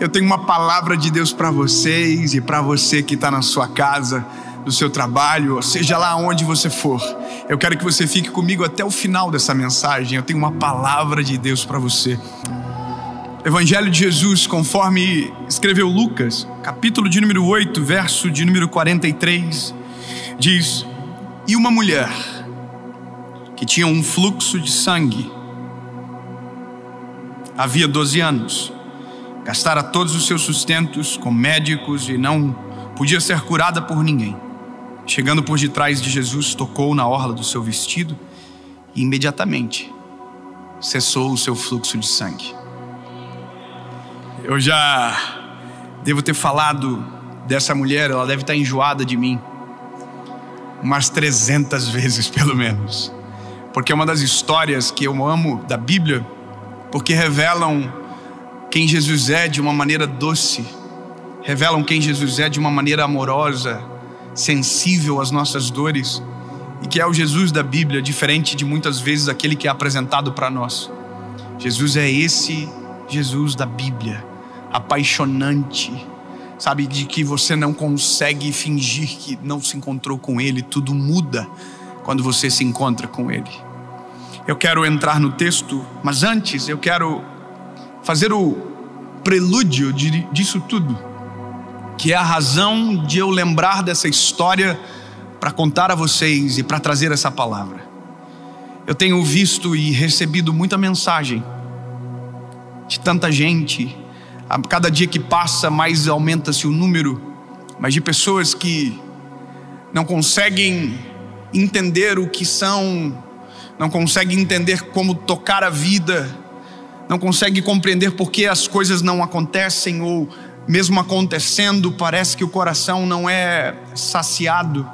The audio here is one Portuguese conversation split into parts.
eu tenho uma palavra de Deus para vocês e para você que está na sua casa, no seu trabalho, seja lá onde você for. Eu quero que você fique comigo até o final dessa mensagem. Eu tenho uma palavra de Deus para você. Evangelho de Jesus, conforme escreveu Lucas, capítulo de número 8, verso de número 43, diz: E uma mulher que tinha um fluxo de sangue, havia 12 anos, gastara todos os seus sustentos com médicos e não podia ser curada por ninguém. Chegando por detrás de Jesus, tocou na orla do seu vestido e imediatamente cessou o seu fluxo de sangue. Eu já devo ter falado dessa mulher, ela deve estar enjoada de mim, umas 300 vezes pelo menos, porque é uma das histórias que eu amo da Bíblia, porque revelam quem Jesus é de uma maneira doce, revelam quem Jesus é de uma maneira amorosa, sensível às nossas dores, e que é o Jesus da Bíblia, diferente de muitas vezes aquele que é apresentado para nós. Jesus é esse Jesus da Bíblia, apaixonante, sabe, de que você não consegue fingir que não se encontrou com Ele, tudo muda quando você se encontra com Ele. Eu quero entrar no texto, mas antes eu quero fazer o prelúdio de, disso tudo, que é a razão de eu lembrar dessa história para contar a vocês e para trazer essa palavra. Eu tenho visto e recebido muita mensagem de tanta gente, a cada dia que passa, mais aumenta-se o número, mas de pessoas que não conseguem entender o que são, não conseguem entender como tocar a vida, não consegue compreender por que as coisas não acontecem ou mesmo acontecendo, parece que o coração não é saciado.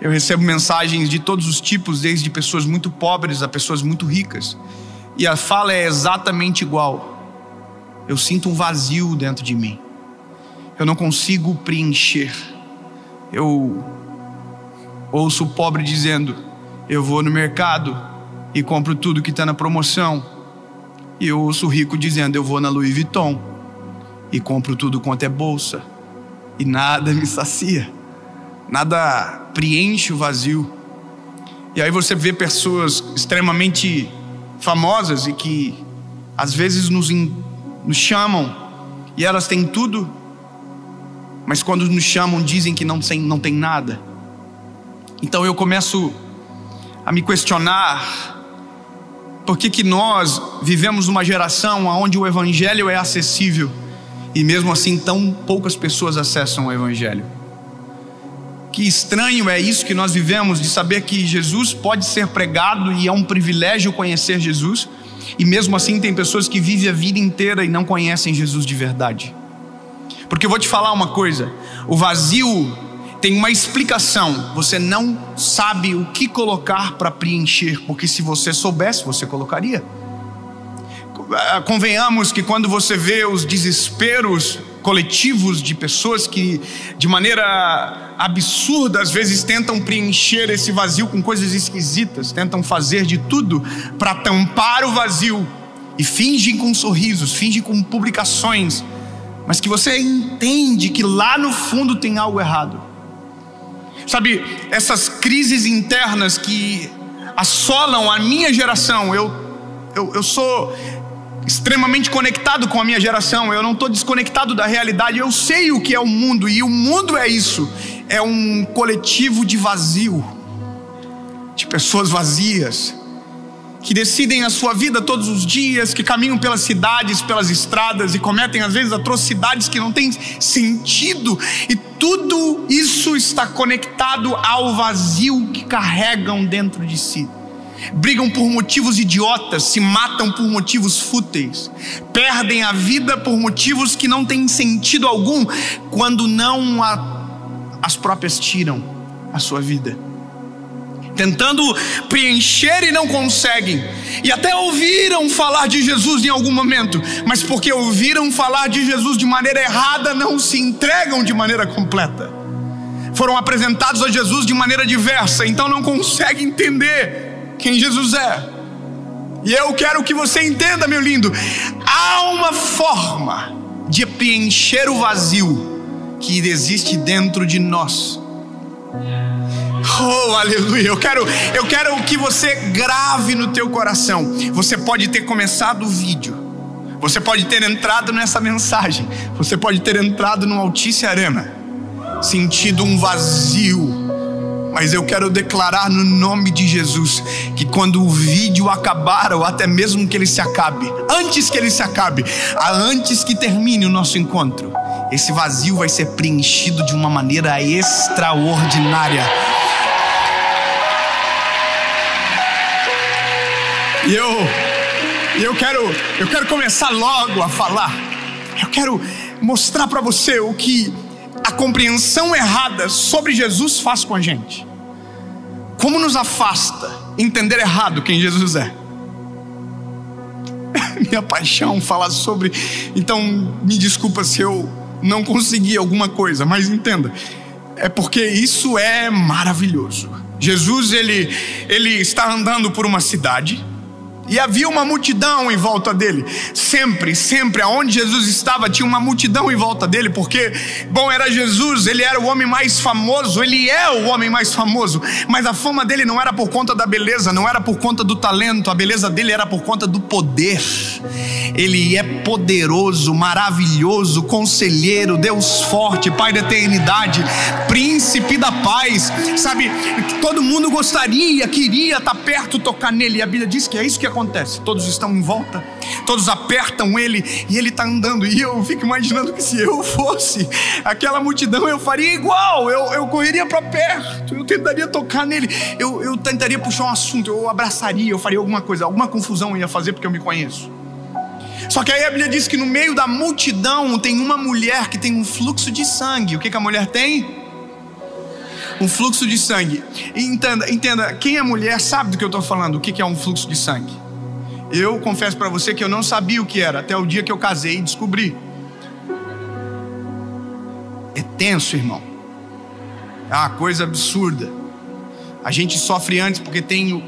Eu recebo mensagens de todos os tipos, desde pessoas muito pobres a pessoas muito ricas, e a fala é exatamente igual. Eu sinto um vazio dentro de mim. Eu não consigo preencher. Eu ouço o pobre dizendo: Eu vou no mercado e compro tudo que está na promoção e eu ouço o rico dizendo: Eu vou na Louis Vuitton e compro tudo quanto é bolsa, e nada me sacia, nada preenche o vazio. E aí você vê pessoas extremamente famosas e que às vezes nos, nos chamam e elas têm tudo, mas quando nos chamam dizem que não tem, não tem nada. Então eu começo a me questionar por que, que nós vivemos uma geração onde o Evangelho é acessível e mesmo assim tão poucas pessoas acessam o Evangelho? Que estranho é isso que nós vivemos, de saber que Jesus pode ser pregado e é um privilégio conhecer Jesus, e mesmo assim tem pessoas que vivem a vida inteira e não conhecem Jesus de verdade. Porque eu vou te falar uma coisa: o vazio tem uma explicação. Você não sabe o que colocar para preencher, porque se você soubesse, você colocaria. Ah, convenhamos que quando você vê os desesperos coletivos de pessoas que, de maneira absurda, às vezes tentam preencher esse vazio com coisas esquisitas, tentam fazer de tudo para tampar o vazio e fingem com sorrisos, fingem com publicações, mas que você entende que lá no fundo tem algo errado. Sabe, essas crises internas que assolam a minha geração, eu, eu, eu sou extremamente conectado com a minha geração, eu não estou desconectado da realidade, eu sei o que é o mundo, e o mundo é isso: é um coletivo de vazio, de pessoas vazias, que decidem a sua vida todos os dias, que caminham pelas cidades, pelas estradas e cometem às vezes atrocidades que não têm sentido, e tudo isso está conectado ao vazio que carregam dentro de si. Brigam por motivos idiotas, se matam por motivos fúteis, perdem a vida por motivos que não têm sentido algum, quando não a, as próprias tiram a sua vida tentando preencher e não conseguem. E até ouviram falar de Jesus em algum momento, mas porque ouviram falar de Jesus de maneira errada, não se entregam de maneira completa. Foram apresentados a Jesus de maneira diversa, então não conseguem entender quem Jesus é. E eu quero que você entenda, meu lindo, há uma forma de preencher o vazio que existe dentro de nós. Oh, aleluia. Eu quero, eu quero que você grave no teu coração. Você pode ter começado o vídeo. Você pode ter entrado nessa mensagem. Você pode ter entrado no Altice Arena, sentido um vazio. Mas eu quero declarar no nome de Jesus que quando o vídeo acabar, ou até mesmo que ele se acabe, antes que ele se acabe, antes que termine o nosso encontro, esse vazio vai ser preenchido de uma maneira extraordinária. E eu, eu quero, eu quero começar logo a falar. Eu quero mostrar para você o que a compreensão errada sobre Jesus faz com a gente. Como nos afasta entender errado quem Jesus é. Minha paixão falar sobre. Então, me desculpa se eu não consegui alguma coisa, mas entenda. É porque isso é maravilhoso. Jesus ele ele está andando por uma cidade e havia uma multidão em volta dele. Sempre, sempre, aonde Jesus estava, tinha uma multidão em volta dele, porque, bom, era Jesus, ele era o homem mais famoso, ele é o homem mais famoso, mas a fama dele não era por conta da beleza, não era por conta do talento, a beleza dele era por conta do poder. Ele é poderoso, maravilhoso, conselheiro, Deus forte, Pai da eternidade, príncipe da paz, sabe? Todo mundo gostaria, queria estar perto, tocar nele, e a Bíblia diz que é isso que acontece? Todos estão em volta, todos apertam ele e ele está andando. E eu fico imaginando que se eu fosse aquela multidão, eu faria igual, eu, eu correria para perto, eu tentaria tocar nele, eu, eu tentaria puxar um assunto, eu abraçaria, eu faria alguma coisa, alguma confusão eu ia fazer porque eu me conheço. Só que aí a Bíblia diz que no meio da multidão tem uma mulher que tem um fluxo de sangue. O que, que a mulher tem? Um fluxo de sangue. entenda, entenda, quem é mulher sabe do que eu estou falando, o que, que é um fluxo de sangue. Eu confesso para você que eu não sabia o que era até o dia que eu casei e descobri. É tenso, irmão. É uma coisa absurda. A gente sofre antes porque tem o,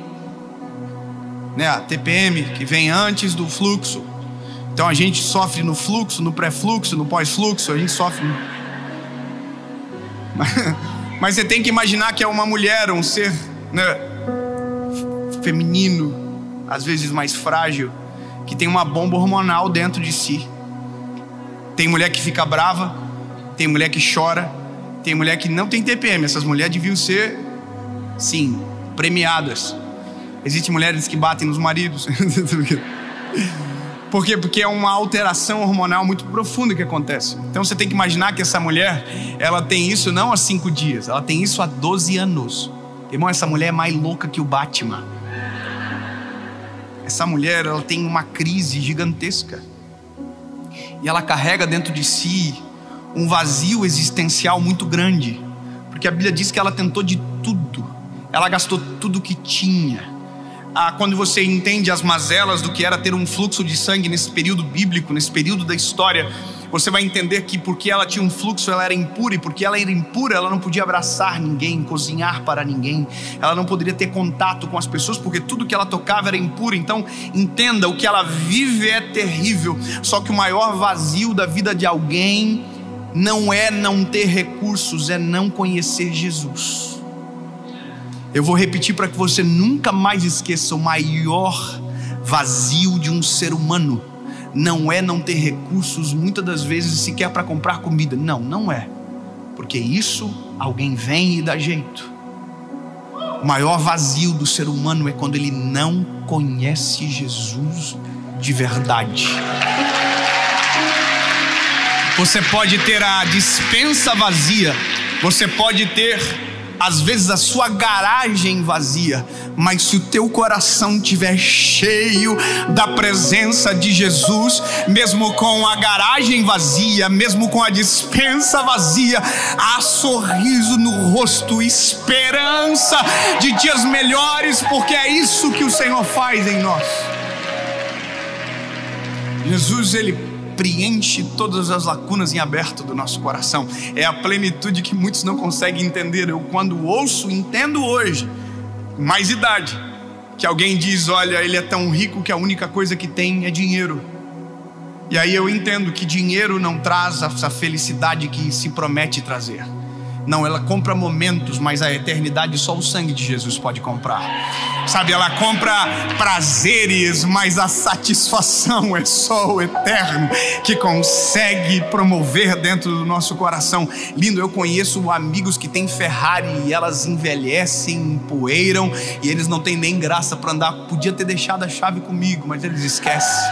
né, a TPM que vem antes do fluxo. Então a gente sofre no fluxo, no pré-fluxo, no pós-fluxo, a gente sofre. Mas, mas você tem que imaginar que é uma mulher, um ser né, feminino, às vezes mais frágil, que tem uma bomba hormonal dentro de si. Tem mulher que fica brava, tem mulher que chora, tem mulher que não tem TPM. Essas mulheres deviam ser, sim, premiadas. Existem mulheres que batem nos maridos. Por quê? Porque é uma alteração hormonal muito profunda que acontece. Então você tem que imaginar que essa mulher, ela tem isso não há cinco dias, ela tem isso há 12 anos. Irmão, essa mulher é mais louca que o Batman. Essa mulher, ela tem uma crise gigantesca. E ela carrega dentro de si um vazio existencial muito grande. Porque a Bíblia diz que ela tentou de tudo. Ela gastou tudo que tinha. Ah, quando você entende as mazelas do que era ter um fluxo de sangue nesse período bíblico, nesse período da história, você vai entender que porque ela tinha um fluxo, ela era impura, e porque ela era impura, ela não podia abraçar ninguém, cozinhar para ninguém, ela não poderia ter contato com as pessoas, porque tudo que ela tocava era impuro. Então, entenda: o que ela vive é terrível, só que o maior vazio da vida de alguém não é não ter recursos, é não conhecer Jesus. Eu vou repetir para que você nunca mais esqueça: o maior vazio de um ser humano não é não ter recursos, muitas das vezes sequer para comprar comida. Não, não é. Porque isso alguém vem e dá jeito. O maior vazio do ser humano é quando ele não conhece Jesus de verdade. Você pode ter a dispensa vazia, você pode ter às vezes a sua garagem vazia, mas se o teu coração estiver cheio da presença de Jesus, mesmo com a garagem vazia, mesmo com a dispensa vazia, há sorriso no rosto, esperança de dias melhores, porque é isso que o Senhor faz em nós. Jesus, ele preenche todas as lacunas em aberto do nosso coração. É a plenitude que muitos não conseguem entender. Eu, quando ouço, entendo hoje, mais idade, que alguém diz: Olha, ele é tão rico que a única coisa que tem é dinheiro. E aí eu entendo que dinheiro não traz essa felicidade que se promete trazer. Não, ela compra momentos, mas a eternidade só o sangue de Jesus pode comprar. Sabe, ela compra prazeres, mas a satisfação é só o eterno que consegue promover dentro do nosso coração. Lindo, eu conheço amigos que têm Ferrari e elas envelhecem, empoeiram e eles não têm nem graça para andar. Podia ter deixado a chave comigo, mas eles esquecem.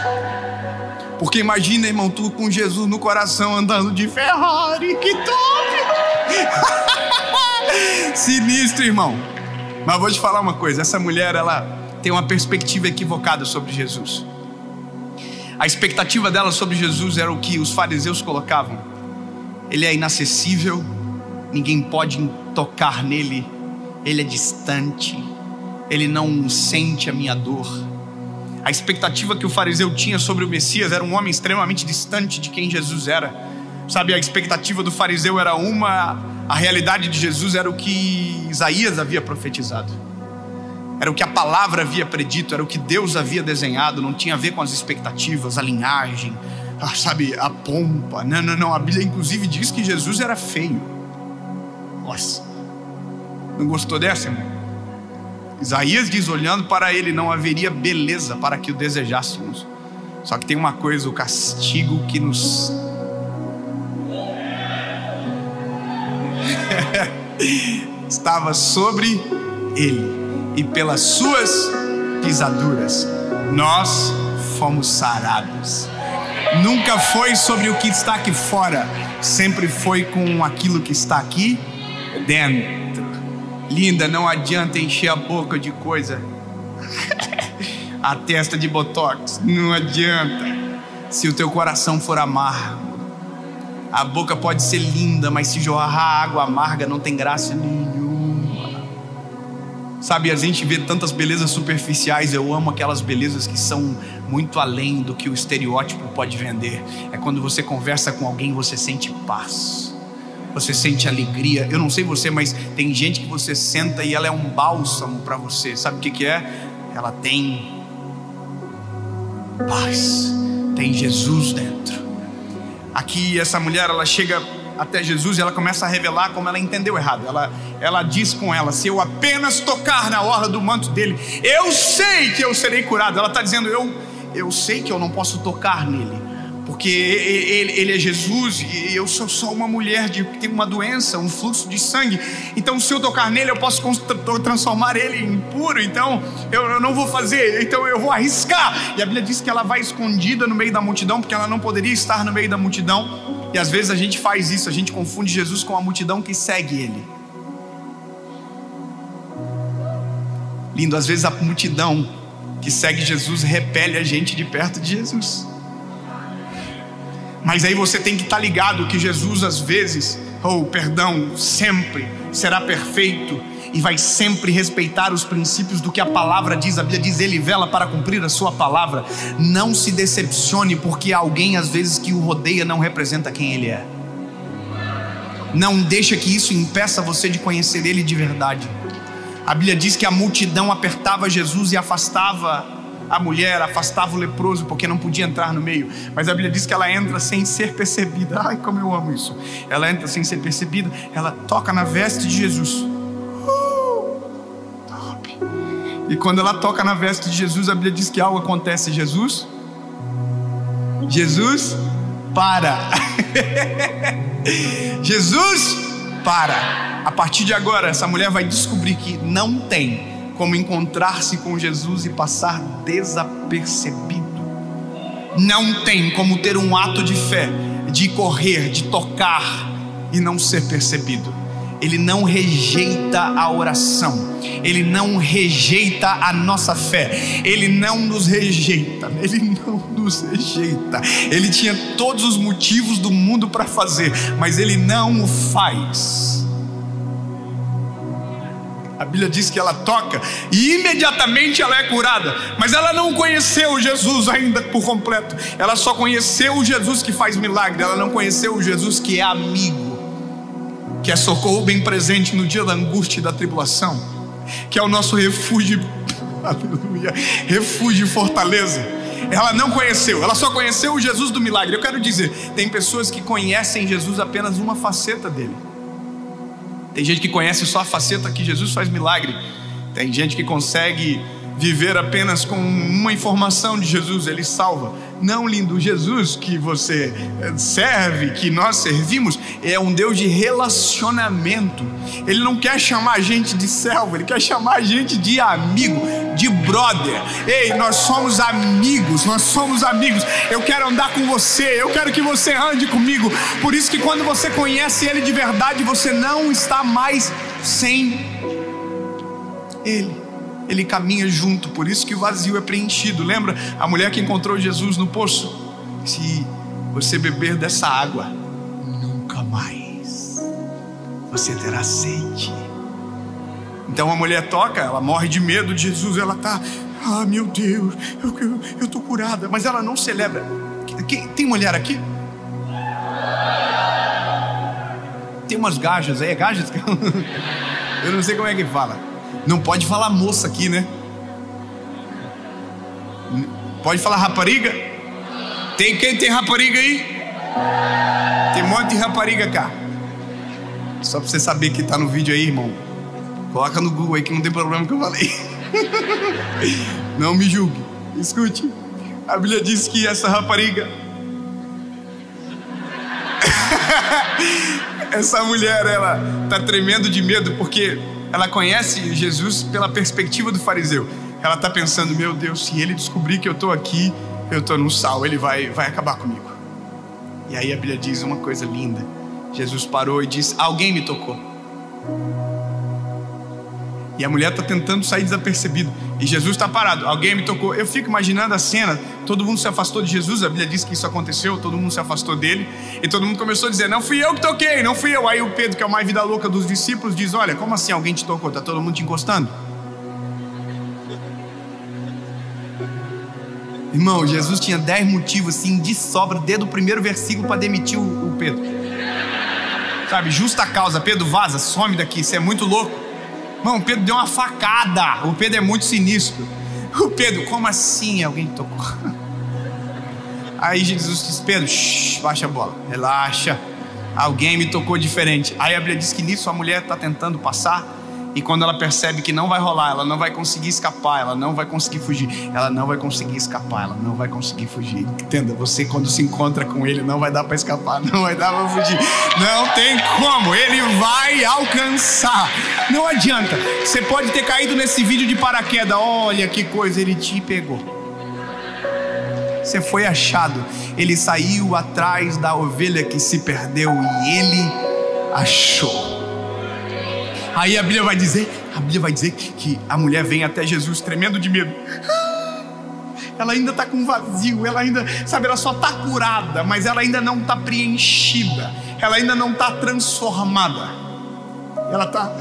Porque imagina, irmão, tu com Jesus no coração andando de Ferrari, que top! Sinistro, irmão. Mas vou te falar uma coisa: essa mulher, ela tem uma perspectiva equivocada sobre Jesus. A expectativa dela sobre Jesus era o que os fariseus colocavam. Ele é inacessível, ninguém pode tocar nele, ele é distante, ele não sente a minha dor. A expectativa que o fariseu tinha sobre o Messias era um homem extremamente distante de quem Jesus era. Sabe, a expectativa do fariseu era uma, a realidade de Jesus era o que Isaías havia profetizado. Era o que a palavra havia predito, era o que Deus havia desenhado, não tinha a ver com as expectativas, a linhagem, a, sabe, a pompa. Não, não, não. A Bíblia inclusive diz que Jesus era feio. Nossa. Não gostou dessa, irmão? Isaías diz: olhando para ele, não haveria beleza para que o desejássemos. Só que tem uma coisa: o castigo que nos estava sobre ele, e pelas suas pisaduras nós fomos sarados. Nunca foi sobre o que está aqui fora, sempre foi com aquilo que está aqui dentro. Linda, não adianta encher a boca de coisa, a testa de botox, não adianta. Se o teu coração for amargo, a boca pode ser linda, mas se jorrar água amarga não tem graça nenhuma. Sabe, a gente vê tantas belezas superficiais, eu amo aquelas belezas que são muito além do que o estereótipo pode vender. É quando você conversa com alguém, você sente paz. Você sente alegria. Eu não sei você, mas tem gente que você senta e ela é um bálsamo para você. Sabe o que, que é? Ela tem paz. Tem Jesus dentro. Aqui essa mulher, ela chega até Jesus e ela começa a revelar como ela entendeu errado. Ela, ela diz com ela: Se eu apenas tocar na orla do manto dele, eu sei que eu serei curado. Ela está dizendo: eu, eu sei que eu não posso tocar nele, porque ele, ele, é Jesus e eu sou só uma mulher de, que tem uma doença, um fluxo de sangue. Então, se eu tocar nele, eu posso transformar ele em puro. Então, eu, eu não vou fazer, então eu vou arriscar. E a Bíblia diz que ela vai escondida no meio da multidão, porque ela não poderia estar no meio da multidão. E às vezes a gente faz isso, a gente confunde Jesus com a multidão que segue ele. Lindo, às vezes a multidão que segue Jesus repele a gente de perto de Jesus. Mas aí você tem que estar tá ligado que Jesus, às vezes, ou oh, perdão, sempre será perfeito e vai sempre respeitar os princípios do que a palavra diz. A Bíblia diz: Ele vela para cumprir a sua palavra. Não se decepcione, porque alguém, às vezes, que o rodeia não representa quem Ele é. Não deixa que isso impeça você de conhecer Ele de verdade. A Bíblia diz que a multidão apertava Jesus e afastava a mulher afastava o leproso porque não podia entrar no meio. Mas a Bíblia diz que ela entra sem ser percebida. Ai, como eu amo isso. Ela entra sem ser percebida, ela toca na veste de Jesus. E quando ela toca na veste de Jesus, a Bíblia diz que algo acontece. Jesus, Jesus, para. Jesus, para. A partir de agora, essa mulher vai descobrir que não tem como encontrar-se com Jesus e passar desapercebido. Não tem como ter um ato de fé, de correr, de tocar e não ser percebido. Ele não rejeita a oração, ele não rejeita a nossa fé, ele não nos rejeita, ele não nos rejeita. Ele tinha todos os motivos do mundo para fazer, mas ele não o faz. A Bíblia diz que ela toca e imediatamente ela é curada. Mas ela não conheceu Jesus ainda por completo. Ela só conheceu o Jesus que faz milagre. Ela não conheceu o Jesus que é amigo, que é socorro bem presente no dia da angústia e da tribulação, que é o nosso refúgio, aleluia, refúgio e fortaleza. Ela não conheceu, ela só conheceu o Jesus do milagre. Eu quero dizer, tem pessoas que conhecem Jesus apenas uma faceta dele. Tem gente que conhece só a faceta que Jesus faz milagre. Tem gente que consegue viver apenas com uma informação de Jesus, ele salva. Não, lindo, Jesus que você eh, serve, que nós servimos, é um Deus de relacionamento. Ele não quer chamar a gente de servo, ele quer chamar a gente de amigo, de brother. Ei, nós somos amigos, nós somos amigos. Eu quero andar com você, eu quero que você ande comigo. Por isso que quando você conhece ele de verdade, você não está mais sem ele ele caminha junto, por isso que o vazio é preenchido. Lembra a mulher que encontrou Jesus no poço? Se você beber dessa água, nunca mais você terá sede. Então a mulher toca, ela morre de medo de Jesus, ela tá, ah meu Deus, eu, tô curada, mas ela não celebra. Tem mulher aqui? Tem umas gajas aí, é gajas? Eu não sei como é que fala. Não pode falar moça aqui, né? Pode falar rapariga? Tem quem tem rapariga aí? Tem um monte de rapariga cá. Só pra você saber que tá no vídeo aí, irmão. Coloca no Google aí que não tem problema que eu falei. Não me julgue. Escute. A Bíblia diz que essa rapariga. essa mulher, ela tá tremendo de medo porque ela conhece Jesus pela perspectiva do fariseu. Ela está pensando: meu Deus, se ele descobrir que eu estou aqui, eu estou no sal, ele vai, vai acabar comigo. E aí a Bíblia diz uma coisa linda: Jesus parou e disse: Alguém me tocou. E a mulher está tentando sair desapercebido. E Jesus está parado. Alguém me tocou. Eu fico imaginando a cena. Todo mundo se afastou de Jesus. A Bíblia diz que isso aconteceu. Todo mundo se afastou dele. E todo mundo começou a dizer: Não fui eu que toquei, não fui eu. Aí o Pedro, que é o mais vida louca dos discípulos, diz: Olha, como assim alguém te tocou? Está todo mundo te encostando? Irmão, Jesus tinha dez motivos assim de sobra desde o primeiro versículo para demitir o, Pedro. Sabe, justa causa. Pedro, vaza, some daqui. Isso é muito louco. Irmão, o Pedro deu uma facada. O Pedro é muito sinistro. O Pedro, como assim alguém tocou? Aí Jesus diz: Pedro, shh, baixa a bola, relaxa. Alguém me tocou diferente. Aí a Bíblia diz que nisso a mulher está tentando passar e quando ela percebe que não vai rolar, ela não vai conseguir escapar, ela não vai conseguir fugir, ela não vai conseguir escapar, ela não vai conseguir fugir. Entenda, você quando se encontra com ele, não vai dar para escapar, não vai dar para fugir. Não tem como, ele vai alcançar. Não adianta. Você pode ter caído nesse vídeo de paraquedas. Olha que coisa, ele te pegou. Você foi achado. Ele saiu atrás da ovelha que se perdeu e ele achou. Aí a Bíblia vai dizer, a Bíblia vai dizer que a mulher vem até Jesus tremendo de medo. Ela ainda está com vazio, ela ainda, sabe, ela só está curada, mas ela ainda não está preenchida, ela ainda não está transformada. Ela está.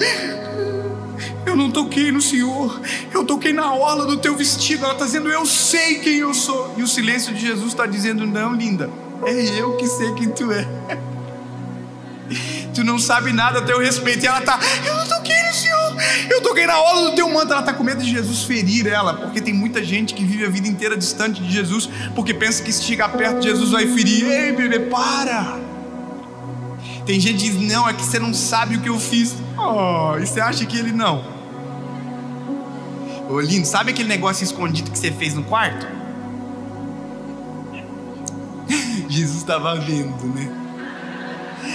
Eu não toquei no Senhor, eu toquei na orla do teu vestido. Ela está dizendo, eu sei quem eu sou. E o silêncio de Jesus está dizendo, não, linda, é eu que sei quem tu é. tu não sabe nada a teu respeito. E ela tá, eu não toquei no Senhor, eu toquei na ola do teu manto. Ela tá com medo de Jesus ferir ela, porque tem muita gente que vive a vida inteira distante de Jesus, porque pensa que se chegar perto de Jesus vai ferir. Ei, bebê, para! Tem gente que diz, não, é que você não sabe o que eu fiz. Oh, e você acha que ele não? Ô lindo, sabe aquele negócio escondido que você fez no quarto? Jesus estava vendo, né?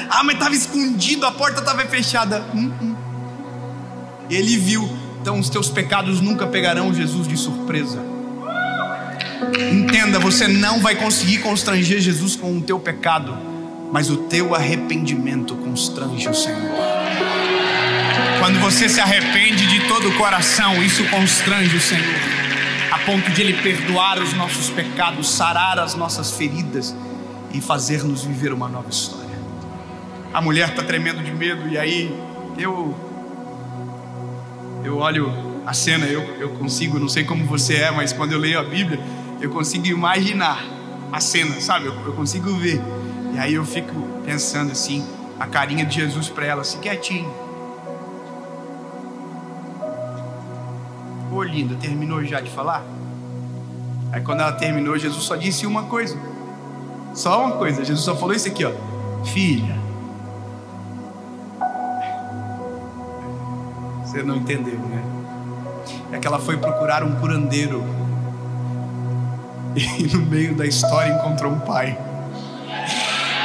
Ah, mas estava escondido, a porta estava fechada. Hum, hum. Ele viu. Então os teus pecados nunca pegarão Jesus de surpresa. Entenda, você não vai conseguir constranger Jesus com o teu pecado, mas o teu arrependimento constrange o Senhor. Quando você se arrepende de todo o coração, isso constrange o Senhor, a ponto de Ele perdoar os nossos pecados, sarar as nossas feridas e fazer-nos viver uma nova história a mulher está tremendo de medo, e aí eu eu olho a cena, eu, eu consigo, não sei como você é, mas quando eu leio a Bíblia, eu consigo imaginar a cena, sabe? Eu, eu consigo ver. E aí eu fico pensando assim, a carinha de Jesus para ela, assim, quietinho. Linda, terminou já de falar? Aí quando ela terminou, Jesus só disse uma coisa. Só uma coisa. Jesus só falou isso aqui, ó. Filha. Você não entendeu, né? É que ela foi procurar um curandeiro. E no meio da história encontrou um pai.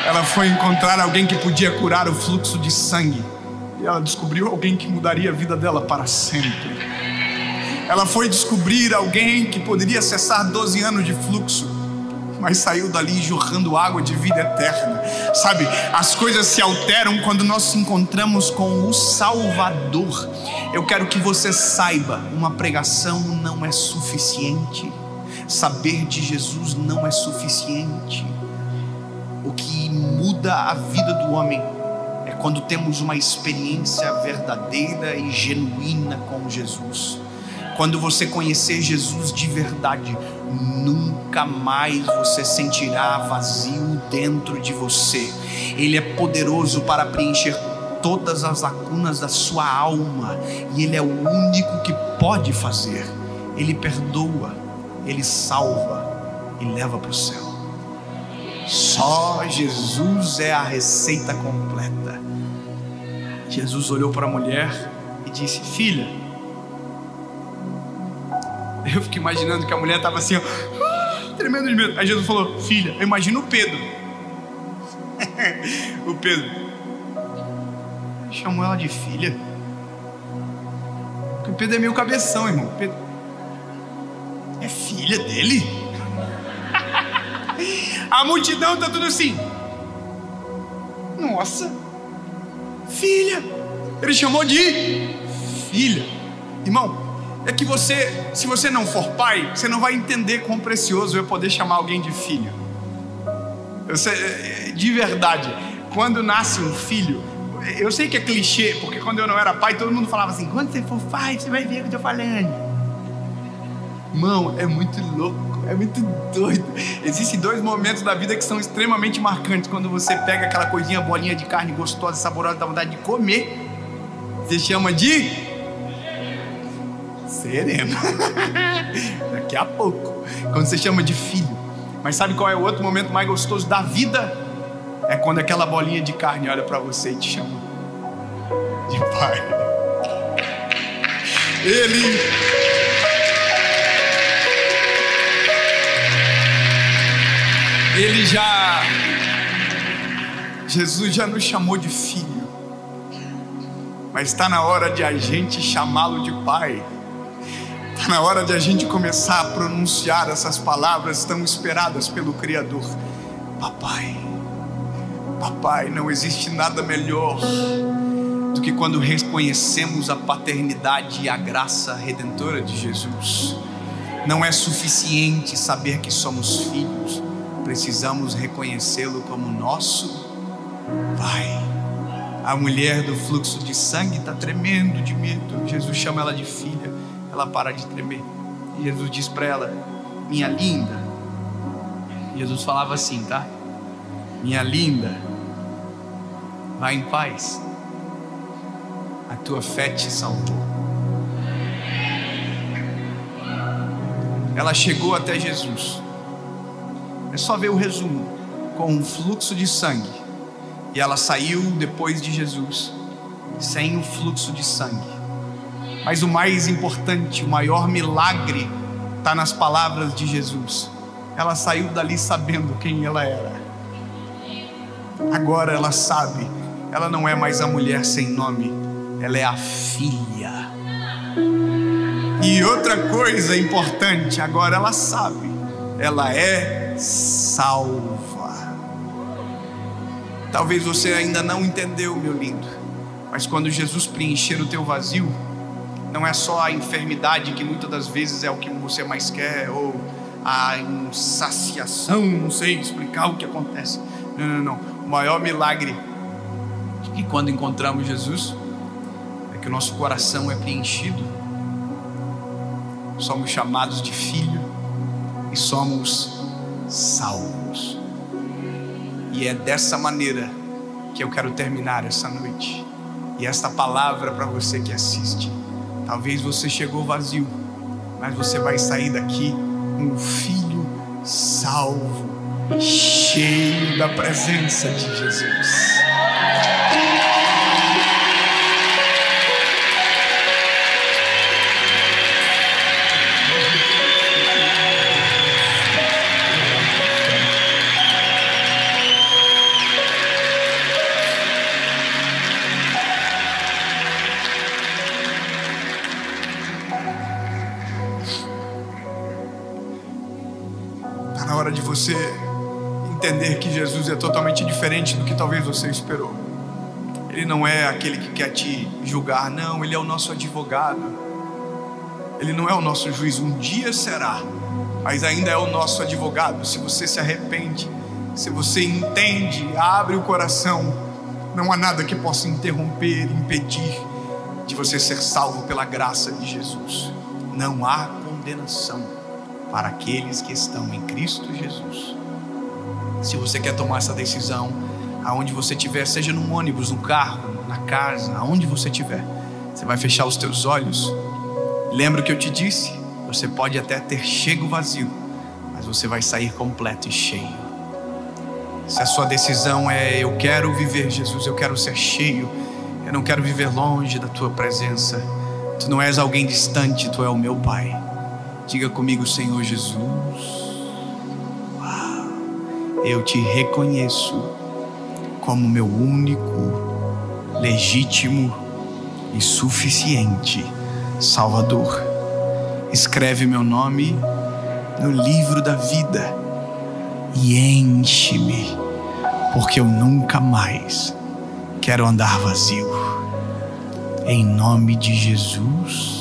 Ela foi encontrar alguém que podia curar o fluxo de sangue. E ela descobriu alguém que mudaria a vida dela para sempre. Ela foi descobrir alguém que poderia cessar 12 anos de fluxo mas saiu dali jorrando água de vida eterna. Sabe, as coisas se alteram quando nós nos encontramos com o Salvador. Eu quero que você saiba: uma pregação não é suficiente, saber de Jesus não é suficiente. O que muda a vida do homem é quando temos uma experiência verdadeira e genuína com Jesus. Quando você conhecer Jesus de verdade, nunca mais você sentirá vazio dentro de você. Ele é poderoso para preencher todas as lacunas da sua alma e Ele é o único que pode fazer. Ele perdoa, Ele salva e leva para o céu. Só Jesus é a receita completa. Jesus olhou para a mulher e disse: Filha, eu fico imaginando que a mulher estava assim, ó, tremendo de medo. Aí Jesus falou: Filha, imagino o Pedro. o Pedro chamou ela de filha. Porque o Pedro é meio cabeção, irmão. Pedro é filha dele? a multidão tá tudo assim. Nossa, filha. Ele chamou de filha. Irmão, é que você, se você não for pai, você não vai entender quão precioso é poder chamar alguém de filho. Você, de verdade, quando nasce um filho, eu sei que é clichê, porque quando eu não era pai, todo mundo falava assim: quando você for pai, você vai ver o que eu estou falando. Irmão, é muito louco, é muito doido. Existem dois momentos da vida que são extremamente marcantes. Quando você pega aquela coisinha, bolinha de carne gostosa, saborosa, dá vontade de comer. Você chama de Seremos. Daqui a pouco. Quando você chama de filho. Mas sabe qual é o outro momento mais gostoso da vida? É quando aquela bolinha de carne olha para você e te chama de pai. Ele. Ele já. Jesus já nos chamou de filho. Mas está na hora de a gente chamá-lo de pai. Na hora de a gente começar a pronunciar essas palavras tão esperadas pelo Criador. Papai, papai, não existe nada melhor do que quando reconhecemos a paternidade e a graça redentora de Jesus. Não é suficiente saber que somos filhos, precisamos reconhecê-lo como nosso Pai. A mulher do fluxo de sangue está tremendo de medo. Jesus chama ela de filha ela para de tremer. E Jesus diz para ela: Minha linda. Jesus falava assim, tá? Minha linda, vá em paz. A tua fé te salvou. Ela chegou até Jesus. É só ver o resumo. Com um fluxo de sangue. E ela saiu depois de Jesus, sem o fluxo de sangue mas o mais importante, o maior milagre, está nas palavras de Jesus. Ela saiu dali sabendo quem ela era. Agora ela sabe, ela não é mais a mulher sem nome, ela é a filha. E outra coisa importante, agora ela sabe, ela é salva. Talvez você ainda não entendeu, meu lindo, mas quando Jesus preencher o teu vazio, não é só a enfermidade que muitas das vezes é o que você mais quer, ou a insaciação, não sei explicar o que acontece. Não, não, não. O maior milagre que quando encontramos Jesus é que o nosso coração é preenchido, somos chamados de filho e somos salvos. E é dessa maneira que eu quero terminar essa noite. E esta palavra para você que assiste. Talvez você chegou vazio, mas você vai sair daqui um filho salvo, cheio da presença de Jesus. Você entender que Jesus é totalmente diferente do que talvez você esperou. Ele não é aquele que quer te julgar, não, ele é o nosso advogado. Ele não é o nosso juiz, um dia será, mas ainda é o nosso advogado. Se você se arrepende, se você entende, abre o coração, não há nada que possa interromper, impedir de você ser salvo pela graça de Jesus. Não há condenação para aqueles que estão em Cristo Jesus. Se você quer tomar essa decisão, aonde você estiver, seja no ônibus, no carro, na casa, aonde você estiver, você vai fechar os teus olhos. Lembra o que eu te disse? Você pode até ter chego vazio, mas você vai sair completo e cheio. Se a sua decisão é eu quero viver Jesus, eu quero ser cheio, eu não quero viver longe da tua presença. Tu não és alguém distante, tu é o meu Pai. Diga comigo, Senhor Jesus. Eu te reconheço como meu único, legítimo e suficiente Salvador. Escreve meu nome no livro da vida e enche-me, porque eu nunca mais quero andar vazio. Em nome de Jesus.